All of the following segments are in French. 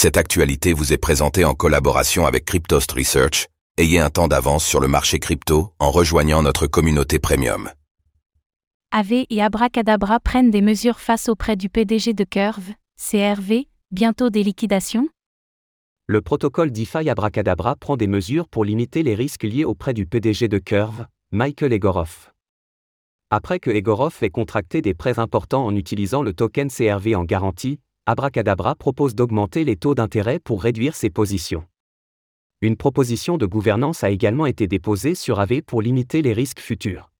Cette actualité vous est présentée en collaboration avec Cryptost Research. Ayez un temps d'avance sur le marché crypto en rejoignant notre communauté premium. AV et Abracadabra prennent des mesures face auprès du PDG de Curve, CRV, bientôt des liquidations? Le protocole DeFi Abracadabra prend des mesures pour limiter les risques liés auprès du PDG de Curve, Michael Egorov. Après que Egorov ait contracté des prêts importants en utilisant le token CRV en garantie, Abracadabra propose d'augmenter les taux d'intérêt pour réduire ses positions. Une proposition de gouvernance a également été déposée sur AV pour limiter les risques futurs.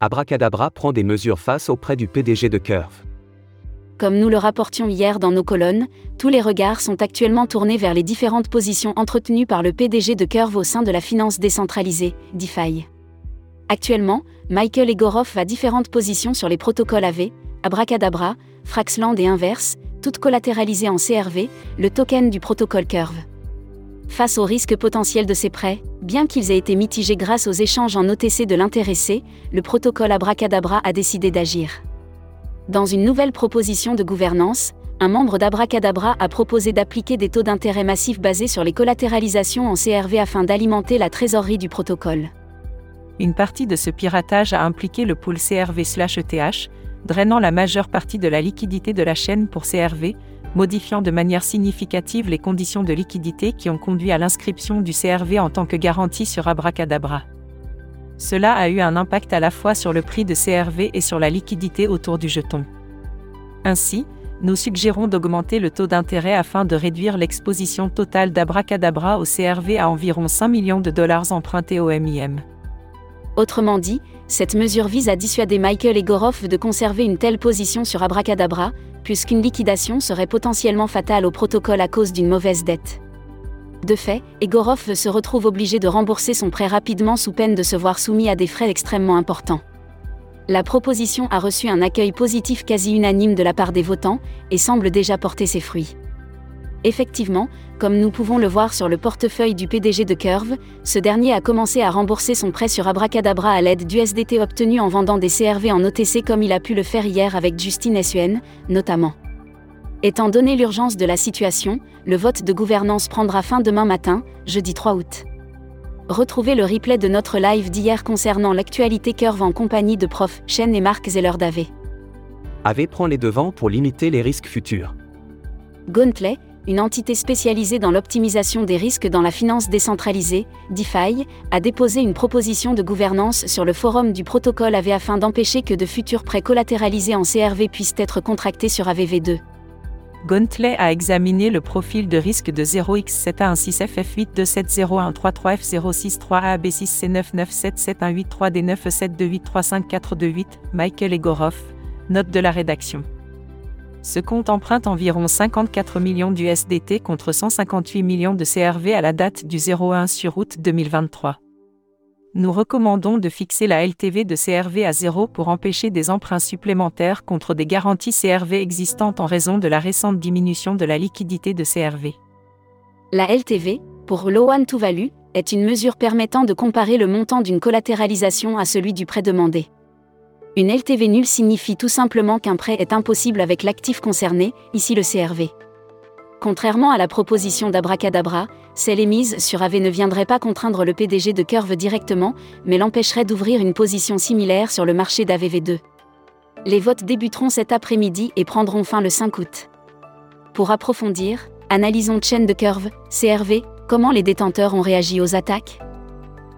Abracadabra prend des mesures face auprès du PDG de Curve. Comme nous le rapportions hier dans nos colonnes, tous les regards sont actuellement tournés vers les différentes positions entretenues par le PDG de Curve au sein de la finance décentralisée, DeFi. Actuellement, Michael Egorov a différentes positions sur les protocoles AV, Abracadabra, Fraxland et Inverse, toutes collatéralisées en CRV, le token du protocole Curve. Face au risque potentiel de ces prêts, bien qu'ils aient été mitigés grâce aux échanges en OTC de l'intéressé, le protocole Abracadabra a décidé d'agir. Dans une nouvelle proposition de gouvernance, un membre d'Abracadabra a proposé d'appliquer des taux d'intérêt massifs basés sur les collatéralisations en CRV afin d'alimenter la trésorerie du protocole. Une partie de ce piratage a impliqué le pool CRV/ETH, drainant la majeure partie de la liquidité de la chaîne pour CRV, modifiant de manière significative les conditions de liquidité qui ont conduit à l'inscription du CRV en tant que garantie sur Abracadabra. Cela a eu un impact à la fois sur le prix de CRV et sur la liquidité autour du jeton. Ainsi, nous suggérons d'augmenter le taux d'intérêt afin de réduire l'exposition totale d'Abracadabra au CRV à environ 5 millions de dollars empruntés au MIM. Autrement dit, cette mesure vise à dissuader Michael Egorov de conserver une telle position sur Abracadabra, puisqu'une liquidation serait potentiellement fatale au protocole à cause d'une mauvaise dette. De fait, Egorov se retrouve obligé de rembourser son prêt rapidement sous peine de se voir soumis à des frais extrêmement importants. La proposition a reçu un accueil positif quasi unanime de la part des votants, et semble déjà porter ses fruits. Effectivement, comme nous pouvons le voir sur le portefeuille du PDG de Curve, ce dernier a commencé à rembourser son prêt sur Abracadabra à l'aide d'USDT obtenu en vendant des CRV en OTC comme il a pu le faire hier avec Justine SUN, notamment. Étant donné l'urgence de la situation, le vote de gouvernance prendra fin demain matin, jeudi 3 août. Retrouvez le replay de notre live d'hier concernant l'actualité Curve en compagnie de Prof. Chen et Marc Zeller d'AV. AV prend les devants pour limiter les risques futurs. Gauntlet, une entité spécialisée dans l'optimisation des risques dans la finance décentralisée, DeFi, a déposé une proposition de gouvernance sur le forum du protocole AV afin d'empêcher que de futurs prêts collatéralisés en CRV puissent être contractés sur AVV2. Gauntlet a examiné le profil de risque de 0x7A16273F82703AB6C9977183D972835428 Michael Egorov, note de la rédaction. Ce compte emprunte environ 54 millions d'USDT contre 158 millions de CRV à la date du 01 sur août 2023. Nous recommandons de fixer la LTV de CRV à zéro pour empêcher des emprunts supplémentaires contre des garanties CRV existantes en raison de la récente diminution de la liquidité de CRV. La LTV, pour Low One to Value, est une mesure permettant de comparer le montant d'une collatéralisation à celui du prêt demandé. Une LTV nulle signifie tout simplement qu'un prêt est impossible avec l'actif concerné, ici le CRV. Contrairement à la proposition d'Abracadabra, celle émise sur AV ne viendrait pas contraindre le PDG de Curve directement, mais l'empêcherait d'ouvrir une position similaire sur le marché d'AVV2. Les votes débuteront cet après-midi et prendront fin le 5 août. Pour approfondir, analysons chaîne de Curve, CRV, comment les détenteurs ont réagi aux attaques